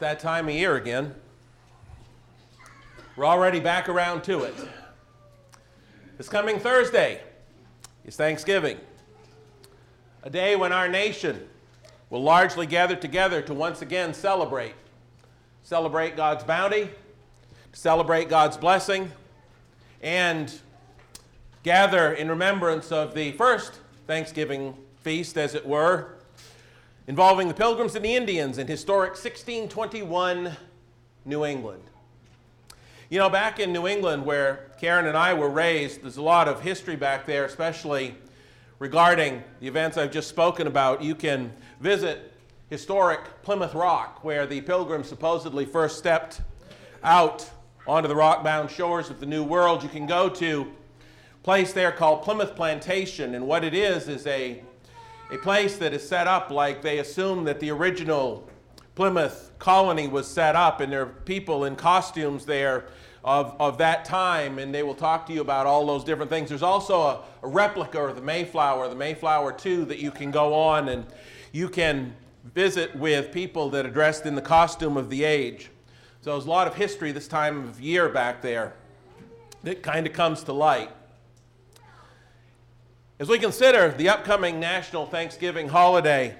that time of year again. We're already back around to it. This coming Thursday is Thanksgiving, a day when our nation will largely gather together to once again celebrate. Celebrate God's bounty, celebrate God's blessing, and gather in remembrance of the first Thanksgiving feast, as it were, involving the Pilgrims and the Indians in historic 1621 New England. You know, back in New England, where Karen and I were raised, there's a lot of history back there, especially regarding the events I've just spoken about. You can visit historic Plymouth Rock, where the Pilgrims supposedly first stepped out onto the rock bound shores of the New World. You can go to a place there called Plimoth Plantation, and what it is is a a place that is set up like they assume that the original Plymouth colony was set up, and there are people in costumes there of, of that time, and they will talk to you about all those different things. There's also a, a replica of the Mayflower, the Mayflower 2, that you can go on and you can visit with people that are dressed in the costume of the age. So there's a lot of history this time of year back there that kind of comes to light. As we consider the upcoming National Thanksgiving holiday,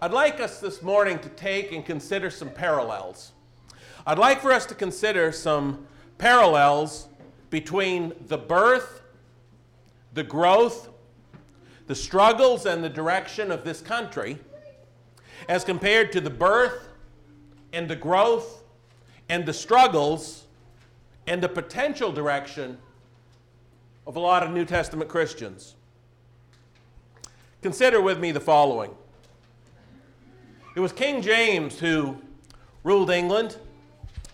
I'd like us this morning to take and consider some parallels. I'd like for us to consider some parallels between the birth, the growth, the struggles, and the direction of this country as compared to the birth and the growth and the struggles and the potential direction of a lot of New Testament Christians. Consider with me the following. It was King James who ruled England.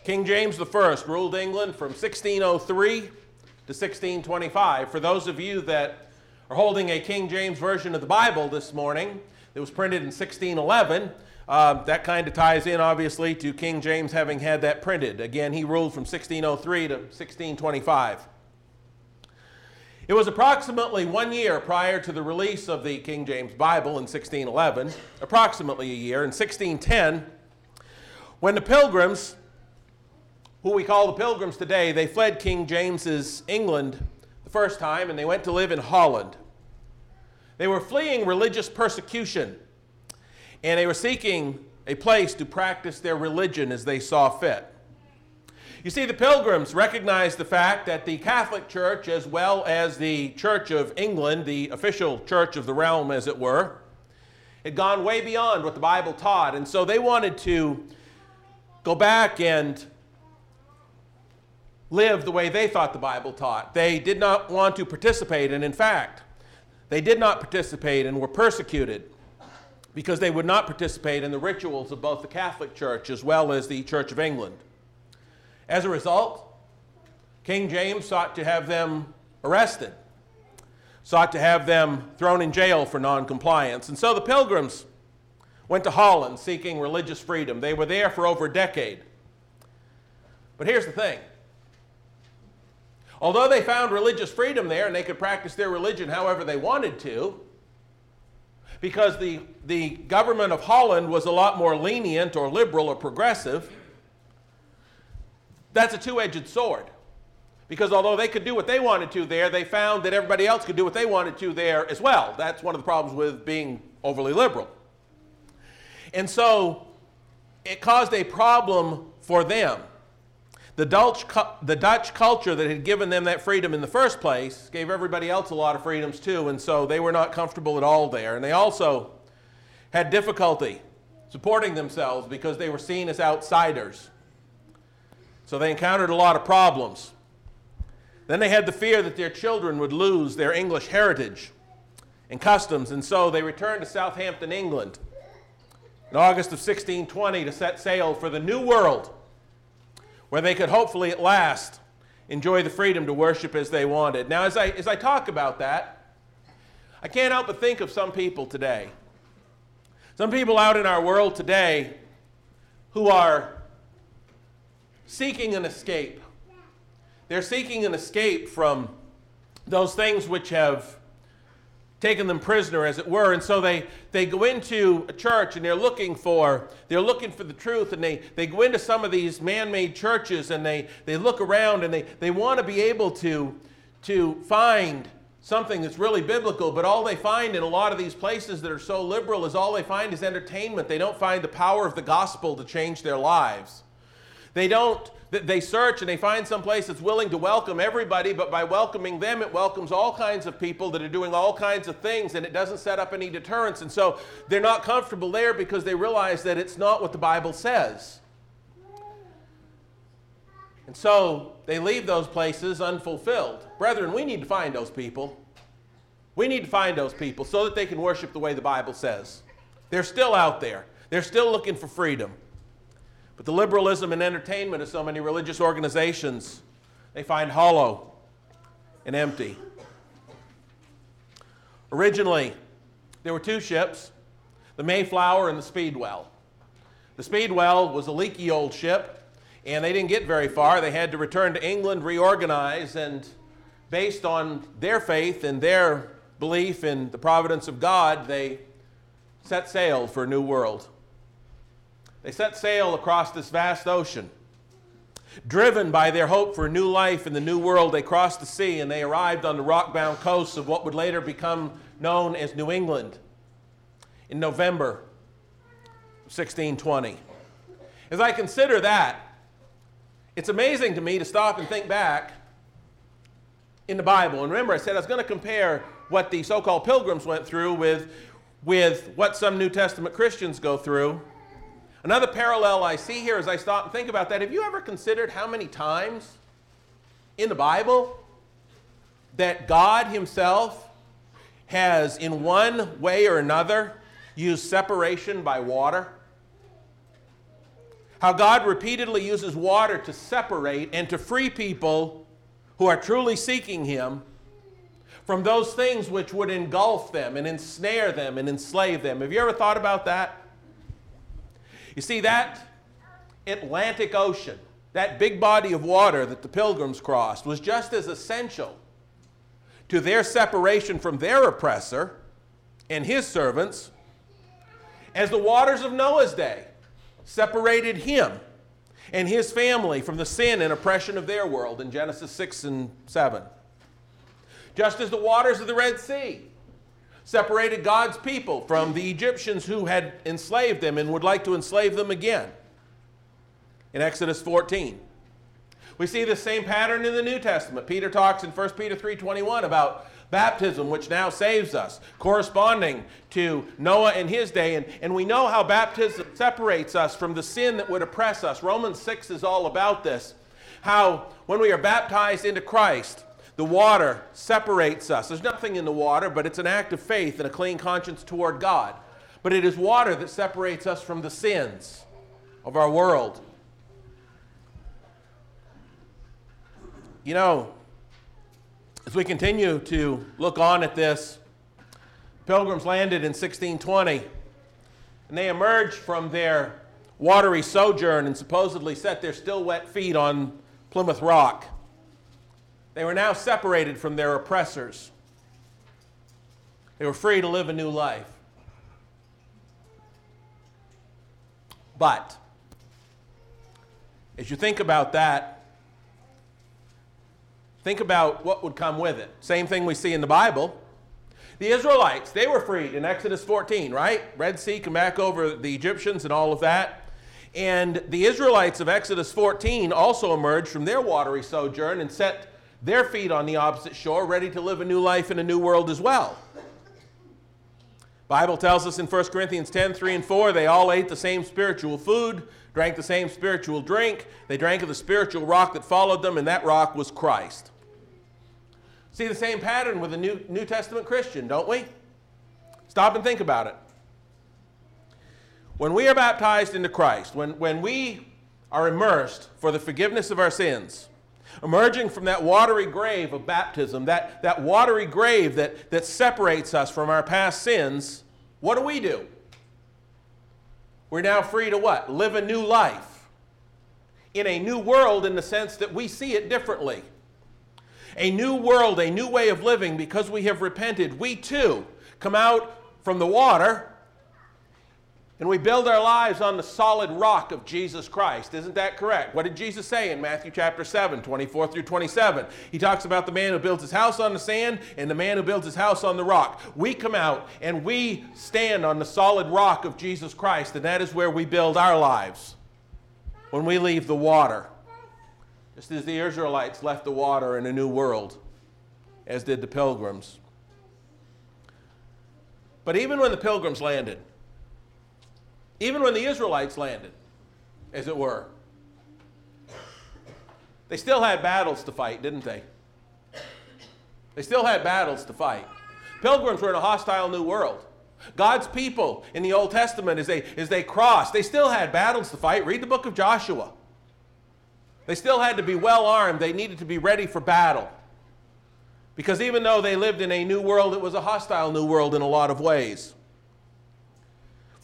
King James I ruled England from 1603 to 1625. For those of you that are holding a King James version of the Bible this morning, it was printed in 1611. Uh, that kind of ties in, obviously, to King James having had that printed. Again, he ruled from 1603 to 1625. It was approximately one year prior to the release of the King James Bible in 1611, approximately a year, in 1610, when the Pilgrims, who we call the Pilgrims today, they fled King James's England the first time and they went to live in Holland. They were fleeing religious persecution and they were seeking a place to practice their religion as they saw fit. You see, the pilgrims recognized the fact that the Catholic Church, as well as the Church of England, the official church of the realm, as it were, had gone way beyond what the Bible taught. And so they wanted to go back and live the way they thought the Bible taught. They did not want to participate, and in fact, they did not participate and were persecuted because they would not participate in the rituals of both the Catholic Church as well as the Church of England. As a result, King James sought to have them arrested, sought to have them thrown in jail for noncompliance. And so the pilgrims went to Holland seeking religious freedom. They were there for over a decade. But here's the thing although they found religious freedom there and they could practice their religion however they wanted to, because the, the government of Holland was a lot more lenient or liberal or progressive, that's a two edged sword. Because although they could do what they wanted to there, they found that everybody else could do what they wanted to there as well. That's one of the problems with being overly liberal. And so it caused a problem for them. The Dutch, the Dutch culture that had given them that freedom in the first place gave everybody else a lot of freedoms too, and so they were not comfortable at all there. And they also had difficulty supporting themselves because they were seen as outsiders. So they encountered a lot of problems. Then they had the fear that their children would lose their English heritage and customs, and so they returned to Southampton, England in August of 1620 to set sail for the New World, where they could hopefully at last enjoy the freedom to worship as they wanted. Now, as I, as I talk about that, I can't help but think of some people today. Some people out in our world today who are seeking an escape. They're seeking an escape from those things which have taken them prisoner, as it were. And so they, they go into a church and they're looking for, they're looking for the truth. And they, they go into some of these man-made churches and they, they look around and they, they want to be able to, to find something that's really biblical, but all they find in a lot of these places that are so liberal is all they find is entertainment. They don't find the power of the gospel to change their lives. They don't they search and they find some place that's willing to welcome everybody, but by welcoming them, it welcomes all kinds of people that are doing all kinds of things, and it doesn't set up any deterrence. And so they're not comfortable there because they realize that it's not what the Bible says. And so they leave those places unfulfilled. Brethren, we need to find those people. We need to find those people so that they can worship the way the Bible says. They're still out there, they're still looking for freedom. But the liberalism and entertainment of so many religious organizations, they find hollow and empty. Originally, there were two ships, the Mayflower and the Speedwell. The Speedwell was a leaky old ship, and they didn't get very far. They had to return to England, reorganize, and based on their faith and their belief in the providence of God, they set sail for a new world. They set sail across this vast ocean. Driven by their hope for a new life in the new world, they crossed the sea and they arrived on the rock bound coasts of what would later become known as New England in November 1620. As I consider that, it's amazing to me to stop and think back in the Bible. And remember, I said I was going to compare what the so called pilgrims went through with, with what some New Testament Christians go through. Another parallel I see here as I stop and think about that, have you ever considered how many times in the Bible that God Himself has, in one way or another, used separation by water? How God repeatedly uses water to separate and to free people who are truly seeking Him from those things which would engulf them and ensnare them and enslave them. Have you ever thought about that? You see, that Atlantic Ocean, that big body of water that the pilgrims crossed, was just as essential to their separation from their oppressor and his servants as the waters of Noah's day separated him and his family from the sin and oppression of their world in Genesis 6 and 7. Just as the waters of the Red Sea separated God's people from the Egyptians who had enslaved them and would like to enslave them again in Exodus 14. We see the same pattern in the New Testament. Peter talks in 1 Peter 3:21 about baptism which now saves us, corresponding to Noah in his day and, and we know how baptism separates us from the sin that would oppress us. Romans 6 is all about this. How when we are baptized into Christ, the water separates us. There's nothing in the water, but it's an act of faith and a clean conscience toward God. But it is water that separates us from the sins of our world. You know, as we continue to look on at this, pilgrims landed in 1620 and they emerged from their watery sojourn and supposedly set their still wet feet on Plymouth Rock. They were now separated from their oppressors. They were free to live a new life. But, as you think about that, think about what would come with it. Same thing we see in the Bible. The Israelites, they were freed in Exodus 14, right? Red Sea come back over the Egyptians and all of that. And the Israelites of Exodus 14 also emerged from their watery sojourn and set their feet on the opposite shore, ready to live a new life in a new world as well. Bible tells us in 1 Corinthians 10, 3 and 4, they all ate the same spiritual food, drank the same spiritual drink. They drank of the spiritual rock that followed them, and that rock was Christ. See the same pattern with a New, New Testament Christian, don't we? Stop and think about it. When we are baptized into Christ, when, when we are immersed for the forgiveness of our sins, emerging from that watery grave of baptism, that, that watery grave that, that separates us from our past sins, what do we do? We're now free to what? Live a new life in a new world in the sense that we see it differently. a new world, a new way of living because we have repented. We too come out from the water and we build our lives on the solid rock of Jesus Christ. Isn't that correct? What did Jesus say in Matthew chapter 7, 24 through 27? He talks about the man who builds his house on the sand and the man who builds his house on the rock. We come out and we stand on the solid rock of Jesus Christ, and that is where we build our lives when we leave the water. Just as the Israelites left the water in a new world, as did the pilgrims. But even when the pilgrims landed, even when the Israelites landed, as it were. They still had battles to fight, didn't they? They still had battles to fight. Pilgrims were in a hostile new world. God's people in the Old Testament, as they, as they crossed, they still had battles to fight. Read the book of Joshua. They still had to be well armed, they needed to be ready for battle. Because even though they lived in a new world, it was a hostile new world in a lot of ways.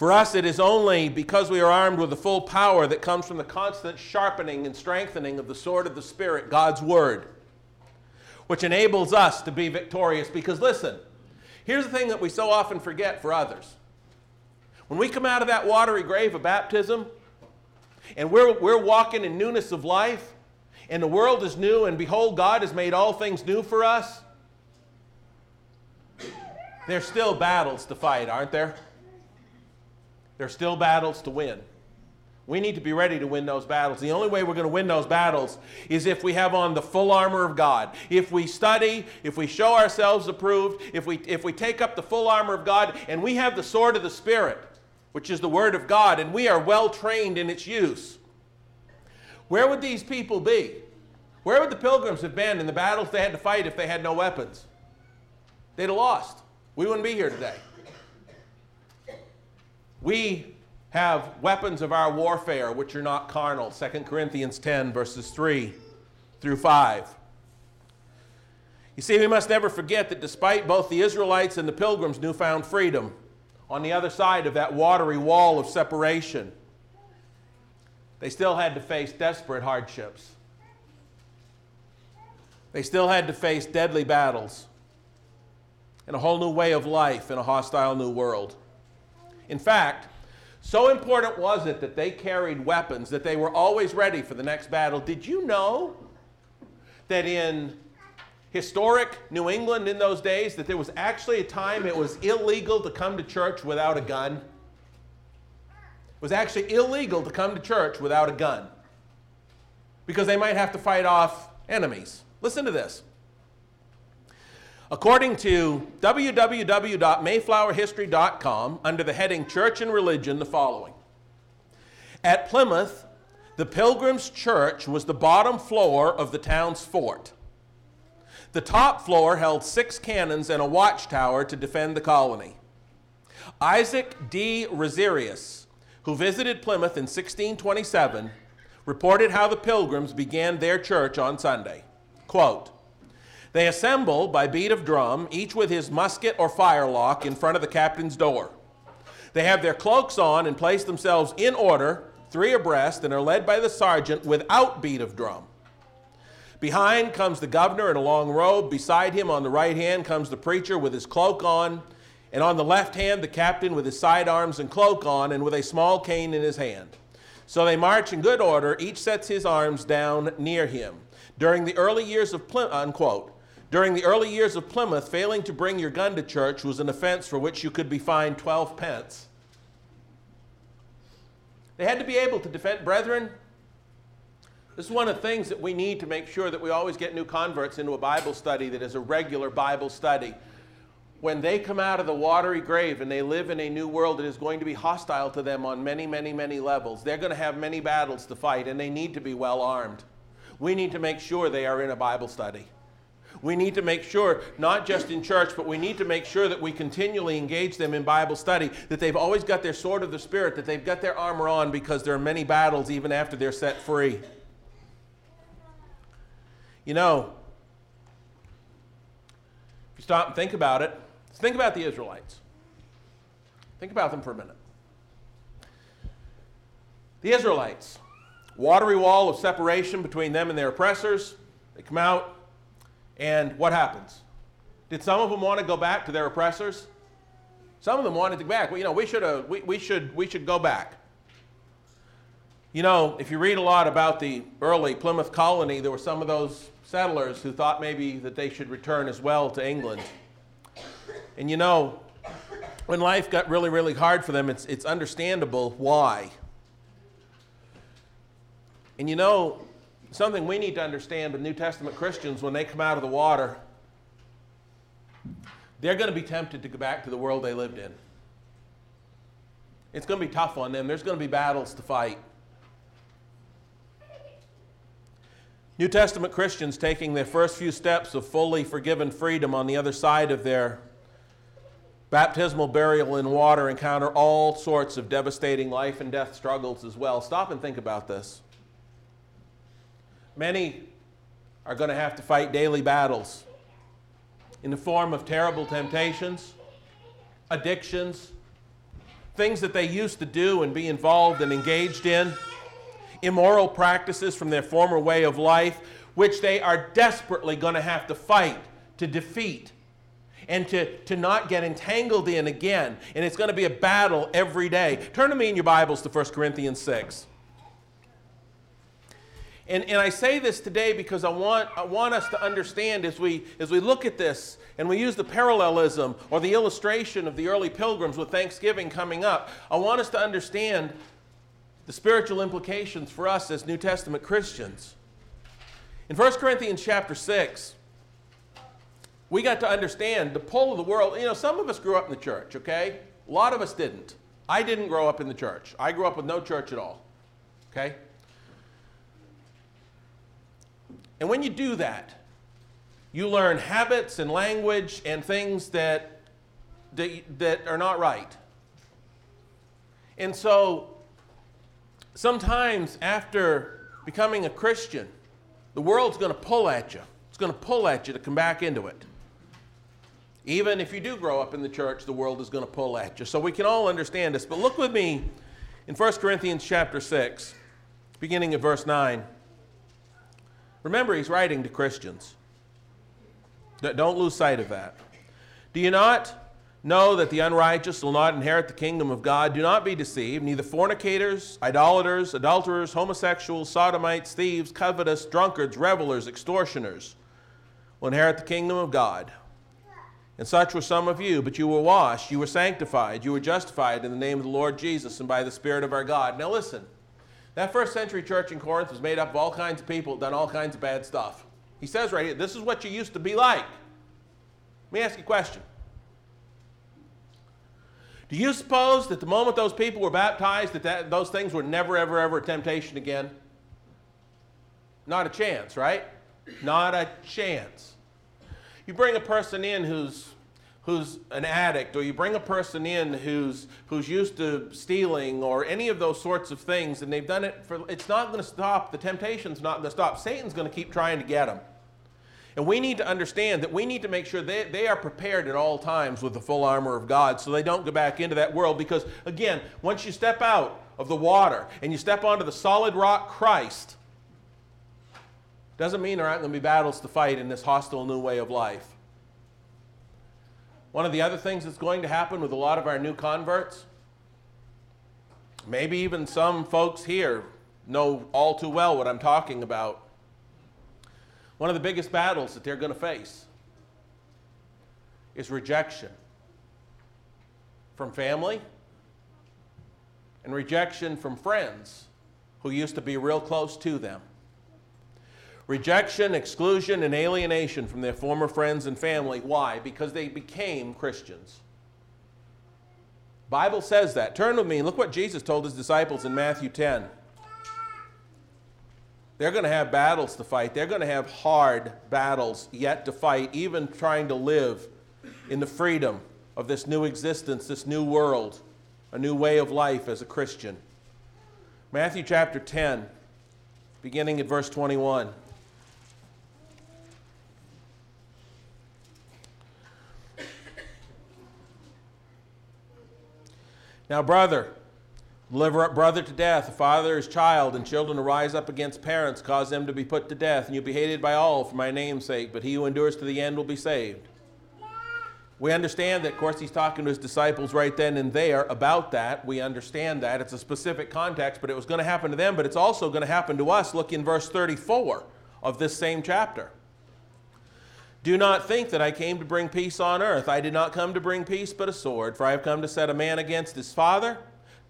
For us, it is only because we are armed with the full power that comes from the constant sharpening and strengthening of the sword of the Spirit, God's Word, which enables us to be victorious. Because listen, here's the thing that we so often forget for others. When we come out of that watery grave of baptism and we're, we're walking in newness of life, and the world is new, and behold, God has made all things new for us, there's still battles to fight, aren't there? There's still battles to win. We need to be ready to win those battles. The only way we're going to win those battles is if we have on the full armor of God. If we study, if we show ourselves approved, if we, if we take up the full armor of God and we have the sword of the Spirit, which is the Word of God, and we are well trained in its use. Where would these people be? Where would the pilgrims have been in the battles they had to fight if they had no weapons? They'd have lost. We wouldn't be here today. We have weapons of our warfare which are not carnal. 2 Corinthians 10, verses 3 through 5. You see, we must never forget that despite both the Israelites and the pilgrims' newfound freedom, on the other side of that watery wall of separation, they still had to face desperate hardships. They still had to face deadly battles and a whole new way of life in a hostile new world. In fact, so important was it that they carried weapons that they were always ready for the next battle. Did you know that in historic New England in those days that there was actually a time it was illegal to come to church without a gun? It was actually illegal to come to church without a gun because they might have to fight off enemies. Listen to this. According to www.mayflowerhistory.com, under the heading Church and Religion, the following At Plymouth, the Pilgrims' Church was the bottom floor of the town's fort. The top floor held six cannons and a watchtower to defend the colony. Isaac de Rasieres, who visited Plymouth in 1627, reported how the Pilgrims began their church on Sunday. Quote, they assemble by beat of drum, each with his musket or firelock in front of the captain's door. They have their cloaks on and place themselves in order, three abreast, and are led by the sergeant without beat of drum. Behind comes the governor in a long robe. Beside him, on the right hand, comes the preacher with his cloak on. And on the left hand, the captain with his sidearms and cloak on, and with a small cane in his hand. So they march in good order. Each sets his arms down near him. During the early years of Plymouth, unquote, during the early years of Plymouth, failing to bring your gun to church was an offense for which you could be fined 12 pence. They had to be able to defend, brethren. This is one of the things that we need to make sure that we always get new converts into a Bible study that is a regular Bible study. When they come out of the watery grave and they live in a new world that is going to be hostile to them on many, many, many levels, they're going to have many battles to fight and they need to be well armed. We need to make sure they are in a Bible study. We need to make sure, not just in church, but we need to make sure that we continually engage them in Bible study, that they've always got their sword of the Spirit, that they've got their armor on because there are many battles even after they're set free. You know, if you stop and think about it, think about the Israelites. Think about them for a minute. The Israelites, watery wall of separation between them and their oppressors. They come out, And what happens? Did some of them want to go back to their oppressors? Some of them wanted to go back. Well, you know, we should, have, we, we, should, we should go back. You know, if you read a lot about the early Plymouth colony, there were some of those settlers who thought maybe that they should return as well to England. And you know, when life got really, really hard for them, it's, it's understandable why. And you know, something we need to understand with New Testament Christians when they come out of the water, they're going to be tempted to go back to the world they lived in. It's going to be tough on them. There's going to be battles to fight. New Testament Christians taking their first few steps of fully forgiven freedom on the other side of their baptismal burial in water encounter all sorts of devastating life and death struggles as well. Stop and think about this. Many are going to have to fight daily battles in the form of terrible temptations, addictions, things that they used to do and be involved and engaged in, immoral practices from their former way of life, which they are desperately going to have to fight to defeat and to, to not get entangled in again. And it's going to be a battle every day. Turn to me in your Bibles to 1 Corinthians 6. And, and I say this today because I want, I want us to understand as we, as we look at this and we use the parallelism or the illustration of the early pilgrims with Thanksgiving coming up, I want us to understand the spiritual implications for us as New Testament Christians. In 1 Corinthians chapter 6, we got to understand the pull of the world. You know, some of us grew up in the church, okay? A lot of us didn't. I didn't grow up in the church. I grew up with no church at all, okay? And when you do that, you learn habits and language and things that, that, that are not right. And so sometimes after becoming a Christian, the world's going to pull at you. It's going to pull at you to come back into it. Even if you do grow up in the church, the world is going to pull at you. So we can all understand this. But look with me in 1 Corinthians chapter 6, beginning at verse 9. Remember, he's writing to Christians. Don't lose sight of that. Do you not know that the unrighteous will not inherit the kingdom of God? Do not be deceived. Neither fornicators, idolaters, adulterers, homosexuals, sodomites, thieves, covetous, drunkards, revelers, extortioners will inherit the kingdom of God. And such were some of you, but you were washed, you were sanctified, you were justified in the name of the Lord Jesus and by the Spirit of our God. Now listen, that first century church in Corinth was made up of all kinds of people, done all kinds of bad stuff. He says right here, this is what you used to be like. Let me ask you a question. Do you suppose that the moment those people were baptized, that, that those things were never, ever, ever a temptation again? Not a chance, right? Not a chance. You bring a person in who's who's an addict, or you bring a person in who's, who's used to stealing, or any of those sorts of things, and they've done it for, it's not going to stop. The temptation's not going to stop. Satan's going to keep trying to get them. And we need to understand that we need to make sure they, they are prepared at all times with the full armor of God so they don't go back into that world. Because, again, once you step out of the water and you step onto the solid rock Christ, doesn't mean there aren't going to be battles to fight in this hostile new way of life. One of the other things that's going to happen with a lot of our new converts, maybe even some folks here know all too well what I'm talking about. One of the biggest battles that they're going to face is rejection from family and rejection from friends who used to be real close to them rejection, exclusion, and alienation from their former friends and family. Why? Because they became Christians. Bible says that. Turn with me and look what Jesus told his disciples in Matthew 10. They're going to have battles to fight. They're going to have hard battles yet to fight, even trying to live in the freedom of this new existence, this new world, a new way of life as a Christian. Matthew chapter 10, beginning at verse 21. Now, brother, Deliver up brother to death, a father his child, and children to rise up against parents, cause them to be put to death, and you'll be hated by all for my name's sake, but he who endures to the end will be saved. We understand that, of course, he's talking to his disciples right then and there about that. We understand that. It's a specific context, but it was going to happen to them, but it's also going to happen to us. Look in verse 34 of this same chapter. Do not think that I came to bring peace on earth. I did not come to bring peace, but a sword. For I have come to set a man against his father,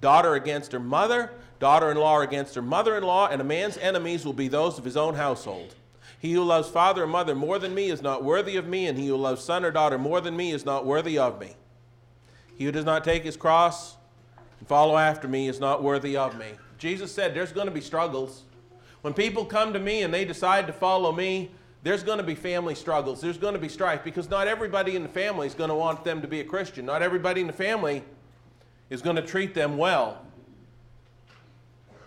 daughter against her mother, daughter in law against her mother in law, and a man's enemies will be those of his own household. He who loves father or mother more than me is not worthy of me, and he who loves son or daughter more than me is not worthy of me. He who does not take his cross and follow after me is not worthy of me. Jesus said there's going to be struggles. When people come to me and they decide to follow me, there's going to be family struggles. There's going to be strife because not everybody in the family is going to want them to be a Christian. Not everybody in the family is going to treat them well.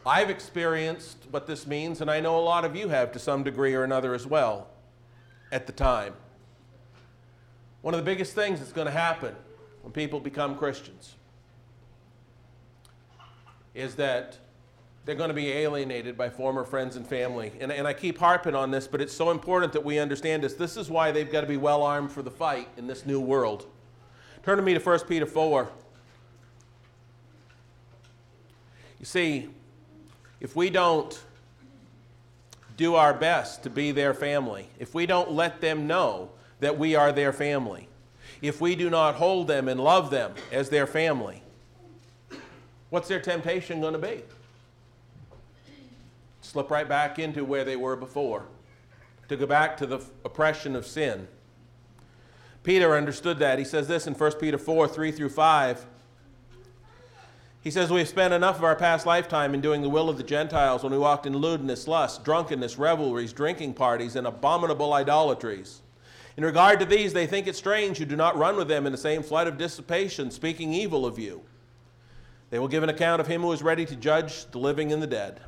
I've experienced what this means, and I know a lot of you have to some degree or another as well at the time. One of the biggest things that's going to happen when people become Christians is that they're going to be alienated by former friends and family. And, and I keep harping on this, but it's so important that we understand this. This is why they've got to be well armed for the fight in this new world. Turn to me to 1 Peter 4. You see, if we don't do our best to be their family, if we don't let them know that we are their family, if we do not hold them and love them as their family, what's their temptation going to be? Slip right back into where they were before, to go back to the oppression of sin. Peter understood that. He says this in 1 Peter 4 3 through 5. He says, We have spent enough of our past lifetime in doing the will of the Gentiles when we walked in lewdness, lust, drunkenness, revelries, drinking parties, and abominable idolatries. In regard to these, they think it strange you do not run with them in the same flood of dissipation, speaking evil of you. They will give an account of him who is ready to judge the living and the dead.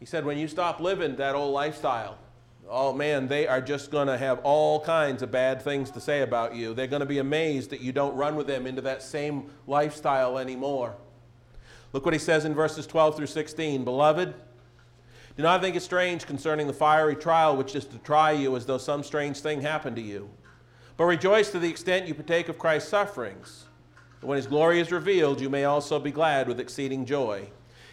He said, When you stop living that old lifestyle, oh man, they are just going to have all kinds of bad things to say about you. They're going to be amazed that you don't run with them into that same lifestyle anymore. Look what he says in verses 12 through 16. Beloved, do not think it strange concerning the fiery trial which is to try you as though some strange thing happened to you. But rejoice to the extent you partake of Christ's sufferings. that when his glory is revealed, you may also be glad with exceeding joy.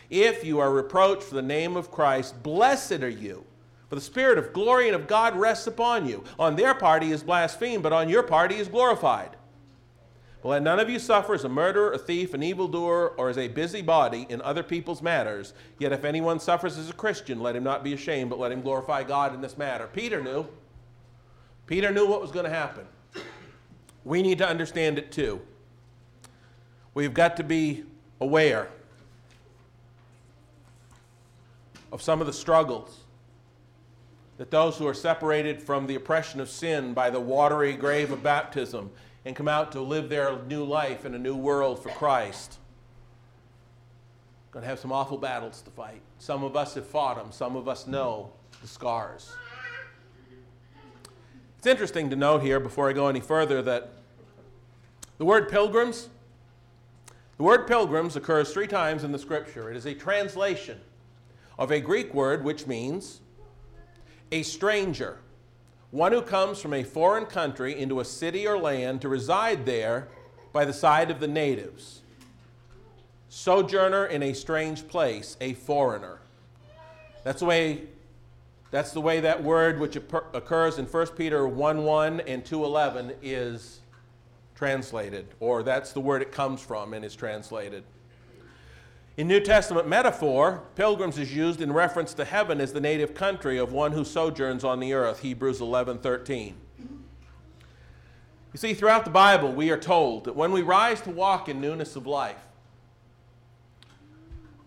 If you are reproached for the name of Christ, blessed are you for the Spirit of glory and of God rests upon you. On their part he is blasphemed, but on your part he is glorified. But let none of you suffer as a murderer, a thief, an evildoer, or as a busybody in other people's matters. Yet if anyone suffers as a Christian, let him not be ashamed, but let him glorify God in this matter. Peter knew. Peter knew what was going to happen. We need to understand it too. We've got to be aware of some of the struggles that those who are separated from the oppression of sin by the watery grave of baptism and come out to live their new life in a new world for Christ. Going to have some awful battles to fight. Some of us have fought them, some of us know the scars. It's interesting to note here, before I go any further, that the word pilgrims, the word pilgrims occurs three times in the scripture. It is a translation of a Greek word which means a stranger, one who comes from a foreign country into a city or land to reside there by the side of the natives. Sojourner in a strange place, a foreigner. That's the way, that's the way that word which occurs in 1 Peter 1 1 and 2 11 is translated, or that's the word it comes from and is translated. In New Testament metaphor, pilgrims is used in reference to heaven as the native country of one who sojourns on the earth, Hebrews 11:13. You see, throughout the Bible, we are told that when we rise to walk in newness of life,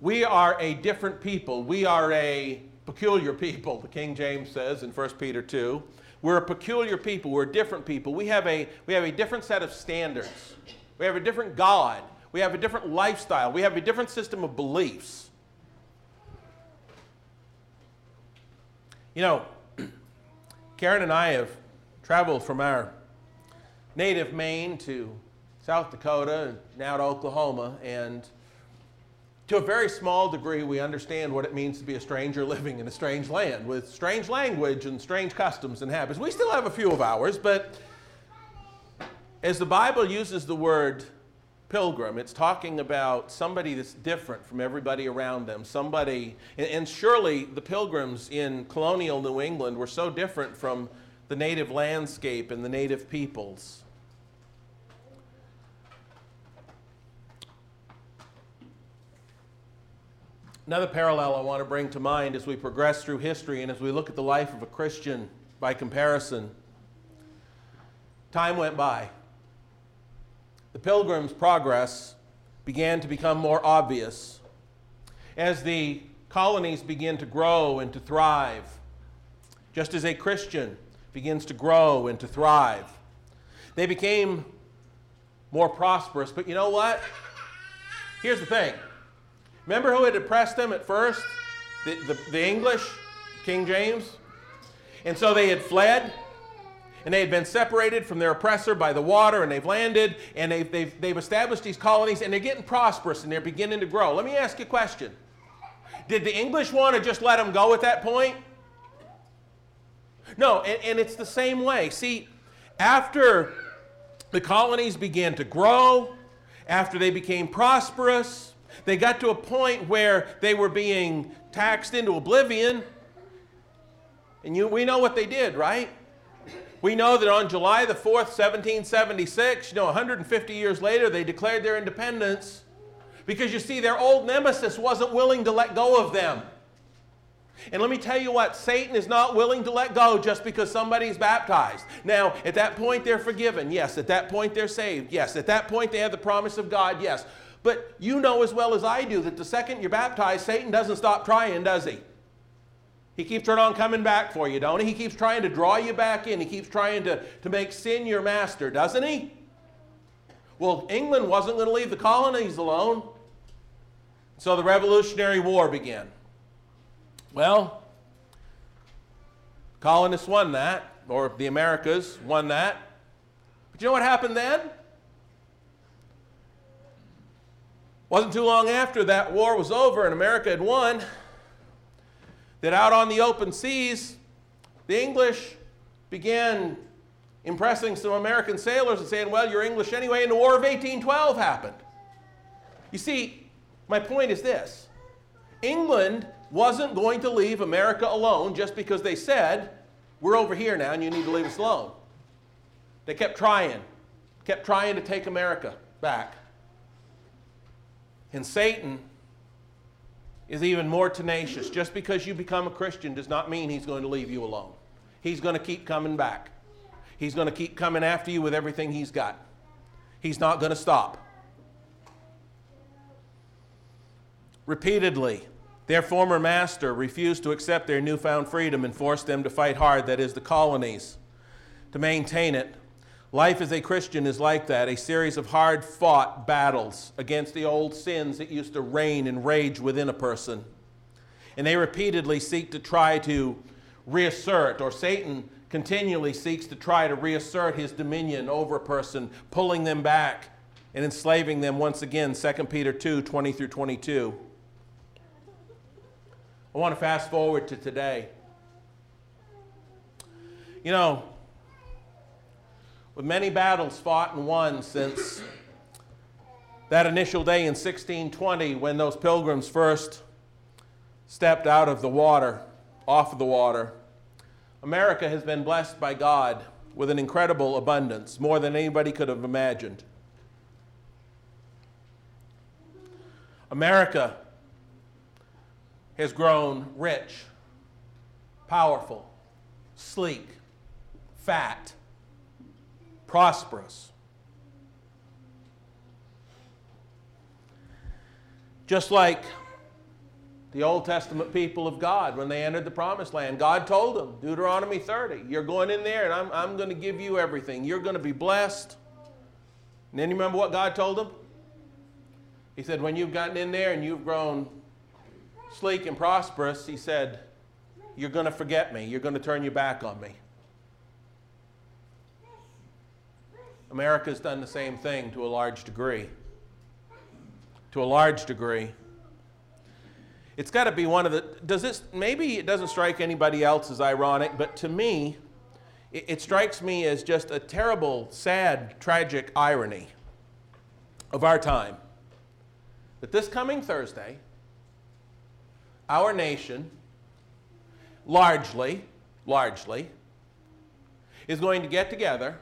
we are a different people. We are a peculiar people, the King James says in 1 Peter 2. We're a peculiar people. We're different people. We have a, we have a different set of standards. We have a different God. We have a different lifestyle. We have a different system of beliefs. You know, Karen and I have traveled from our native Maine to South Dakota and now to Oklahoma, and to a very small degree, we understand what it means to be a stranger living in a strange land with strange language and strange customs and habits. We still have a few of ours, but as the Bible uses the word pilgrim, it's talking about somebody that's different from everybody around them. Somebody, and, and surely the pilgrims in colonial New England were so different from the native landscape and the native peoples. Another parallel I want to bring to mind as we progress through history and as we look at the life of a Christian by comparison. Time went by. The pilgrim's progress began to become more obvious as the colonies began to grow and to thrive, just as a Christian begins to grow and to thrive. They became more prosperous, but you know what? Here's the thing Remember who had oppressed them at first? The, the, the, English, King James? And so they had fled, and they had been separated from their oppressor by the water, and they've landed, and they've, they've, they've established these colonies, and they're getting prosperous, and they're beginning to grow. Let me ask you a question Did the English want to just let them go at that point? No, and, and it's the same way. See, after the colonies began to grow, after they became prosperous, they got to a point where they were being taxed into oblivion. And you, we know what they did, right? We know that on July the 4th, 1776, you know, 150 years later, they declared their independence because you see, their old nemesis wasn't willing to let go of them. And let me tell you what, Satan is not willing to let go just because somebody's baptized. Now, at that point, they're forgiven. Yes. At that point, they're saved. Yes. At that point, they have the promise of God. Yes. But you know as well as I do that the second you're baptized, Satan doesn't stop trying, does he? He keeps right on coming back for you, don't he? He keeps trying to draw you back in. He keeps trying to, to make sin your master, doesn't he? Well, England wasn't going to leave the colonies alone. So the Revolutionary War began. Well, colonists won that, or the Americas won that. But you know what happened then? Wasn't too long after that war was over and America had won that out on the open seas, the English began impressing some American sailors and saying, Well, you're English anyway, and the War of 1812 happened. You see, my point is this England wasn't going to leave America alone just because they said, We're over here now and you need to leave us alone. They kept trying, kept trying to take America back. And Satan is even more tenacious. Just because you become a Christian does not mean he's going to leave you alone. He's going to keep coming back. He's going to keep coming after you with everything he's got. He's not going to stop. Repeatedly, their former master refused to accept their newfound freedom and forced them to fight hard, that is, the colonies, to maintain it Life as a Christian is like that a series of hard fought battles against the old sins that used to reign and rage within a person. And they repeatedly seek to try to reassert, or Satan continually seeks to try to reassert his dominion over a person, pulling them back and enslaving them once again. 2 Peter 2 20 through 22. I want to fast forward to today. You know, with many battles fought and won since that initial day in 1620 when those pilgrims first stepped out of the water, off of the water. America has been blessed by God with an incredible abundance, more than anybody could have imagined. America has grown rich, powerful, sleek, fat, prosperous. Just like the Old Testament people of God when they entered the promised land. God told them, Deuteronomy 30, you're going in there and I'm, I'm going to give you everything. You're going to be blessed. And then you remember what God told them? He said, when you've gotten in there and you've grown sleek and prosperous, he said, you're going to forget me. You're going to turn your back on me. America's done the same thing to a large degree. To a large degree. It's got to be one of the. Does this. Maybe it doesn't strike anybody else as ironic, but to me, it, it strikes me as just a terrible, sad, tragic irony of our time. That this coming Thursday, our nation, largely, largely, is going to get together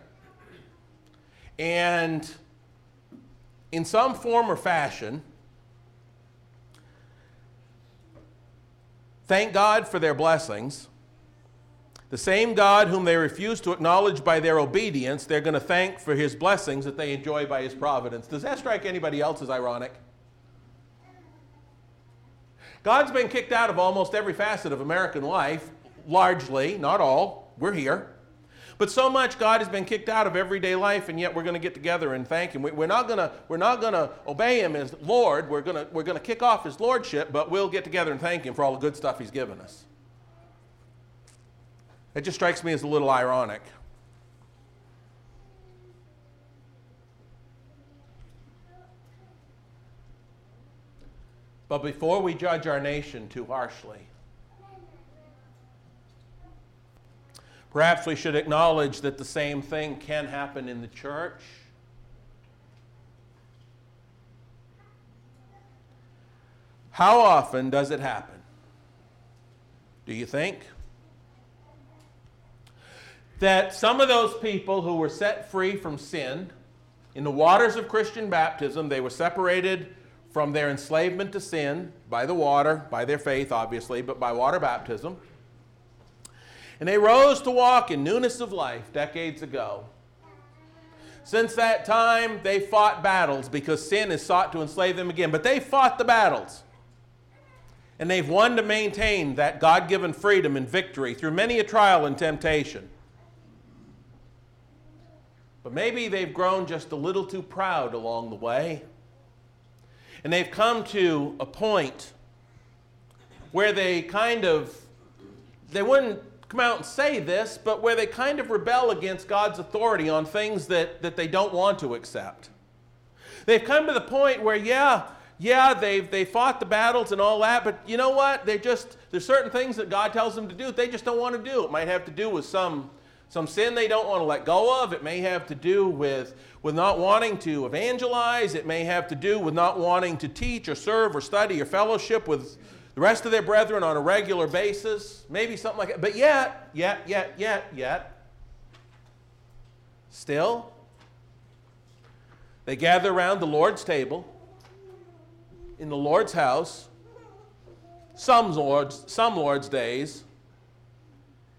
and, in some form or fashion, thank God for their blessings. The same God whom they refuse to acknowledge by their obedience, they're going to thank for his blessings that they enjoy by his providence. Does that strike anybody else as ironic? God's been kicked out of almost every facet of American life, largely, not all. We're here. But so much God has been kicked out of everyday life, and yet we're going to get together and thank Him. We're not going to, we're not going to obey Him as Lord. We're going, to, we're going to kick off His Lordship, but we'll get together and thank Him for all the good stuff He's given us. It just strikes me as a little ironic. But before we judge our nation too harshly, perhaps we should acknowledge that the same thing can happen in the church. How often does it happen? Do you think? That some of those people who were set free from sin in the waters of Christian baptism, they were separated from their enslavement to sin by the water, by their faith, obviously, but by water baptism. And they rose to walk in newness of life decades ago. Since that time, they fought battles because sin has sought to enslave them again. But they fought the battles. And they've won to maintain that God given freedom and victory through many a trial and temptation. But maybe they've grown just a little too proud along the way. And they've come to a point where they kind of, they wouldn't come out and say this, but where they kind of rebel against God's authority on things that, that they don't want to accept. They've come to the point where, yeah, yeah, they've they fought the battles and all that, but you know what? They just there's certain things that God tells them to do they just don't want to do. It might have to do with some some sin they don't want to let go of. It may have to do with, with not wanting to evangelize. It may have to do with not wanting to teach or serve or study or fellowship with the rest of their brethren on a regular basis. Maybe something like that. But yet, yet, yet, yet, yet, still, they gather around the Lord's table in the Lord's house, some Lord's, some Lord's days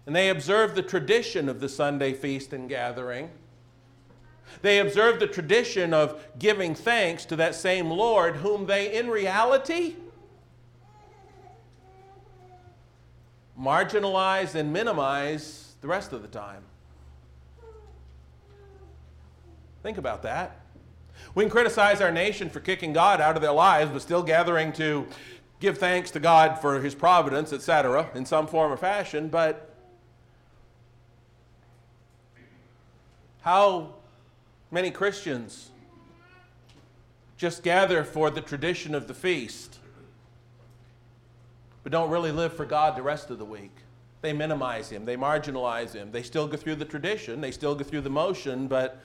and they observe the tradition of the Sunday feast and gathering. They observe the tradition of giving thanks to that same Lord, whom they, in reality, marginalize and minimize the rest of the time. Think about that. We can criticize our nation for kicking God out of their lives, but still gathering to give thanks to God for his providence, etc., in some form or fashion, but How many Christians just gather for the tradition of the feast, but don't really live for God the rest of the week? They minimize Him, they marginalize Him. They still go through the tradition, they still go through the motion, but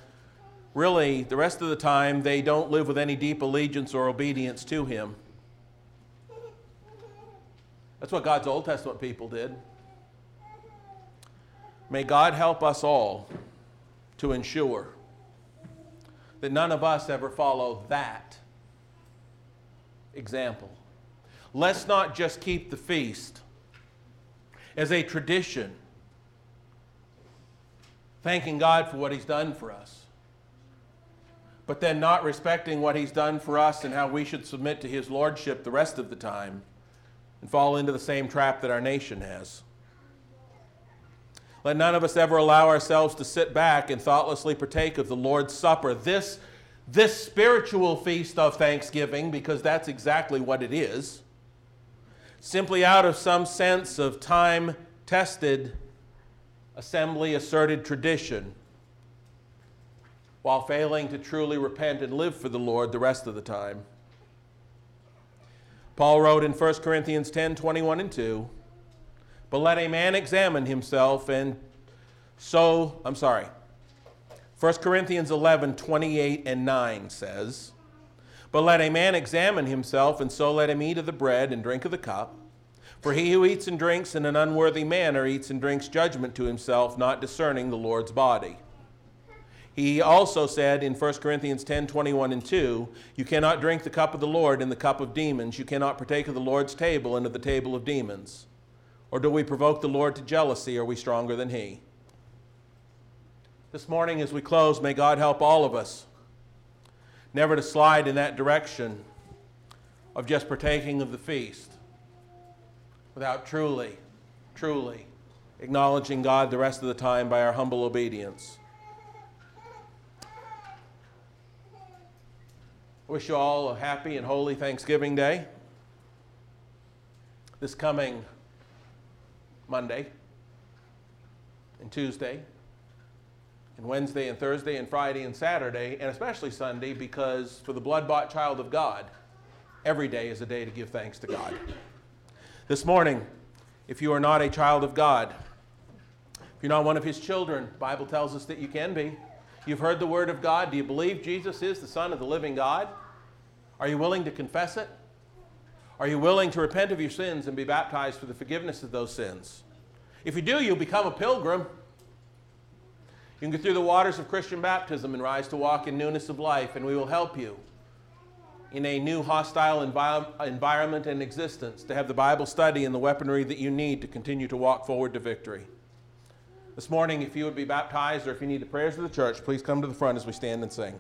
really, the rest of the time, they don't live with any deep allegiance or obedience to Him. That's what God's Old Testament people did. May God help us all to ensure that none of us ever follow that example. Let's not just keep the feast as a tradition, thanking God for what He's done for us, but then not respecting what He's done for us and how we should submit to His Lordship the rest of the time and fall into the same trap that our nation has. Let none of us ever allow ourselves to sit back and thoughtlessly partake of the Lord's Supper, this, this spiritual feast of thanksgiving, because that's exactly what it is, simply out of some sense of time tested, assembly asserted tradition, while failing to truly repent and live for the Lord the rest of the time. Paul wrote in 1 Corinthians 10 21 and 2, But let a man examine himself, and so, I'm sorry, 1 Corinthians 11 28 and 9 says, But let a man examine himself, and so let him eat of the bread and drink of the cup. For he who eats and drinks in an unworthy manner eats and drinks judgment to himself, not discerning the Lord's body. He also said in 1 Corinthians 10 21 and 2, You cannot drink the cup of the Lord and the cup of demons. You cannot partake of the Lord's table and of the table of demons. Or do we provoke the Lord to jealousy? Are we stronger than he? This morning, as we close, may God help all of us never to slide in that direction of just partaking of the feast without truly, truly acknowledging God the rest of the time by our humble obedience. Wish you all a happy and holy Thanksgiving Day. This coming Monday and Tuesday and Wednesday and Thursday and Friday and Saturday, and especially Sunday, because for the blood bought child of God, every day is a day to give thanks to God. This morning, if you are not a child of God, if you're not one of his children, Bible tells us that you can be. You've heard the word of God. Do you believe Jesus is the Son of the living God? Are you willing to confess it? Are you willing to repent of your sins and be baptized for the forgiveness of those sins? If you do, you'll become a pilgrim. You can go through the waters of Christian baptism and rise to walk in newness of life, and we will help you in a new hostile envi- environment and existence to have the Bible study and the weaponry that you need to continue to walk forward to victory. This morning, if you would be baptized or if you need the prayers of the church, please come to the front as we stand and sing.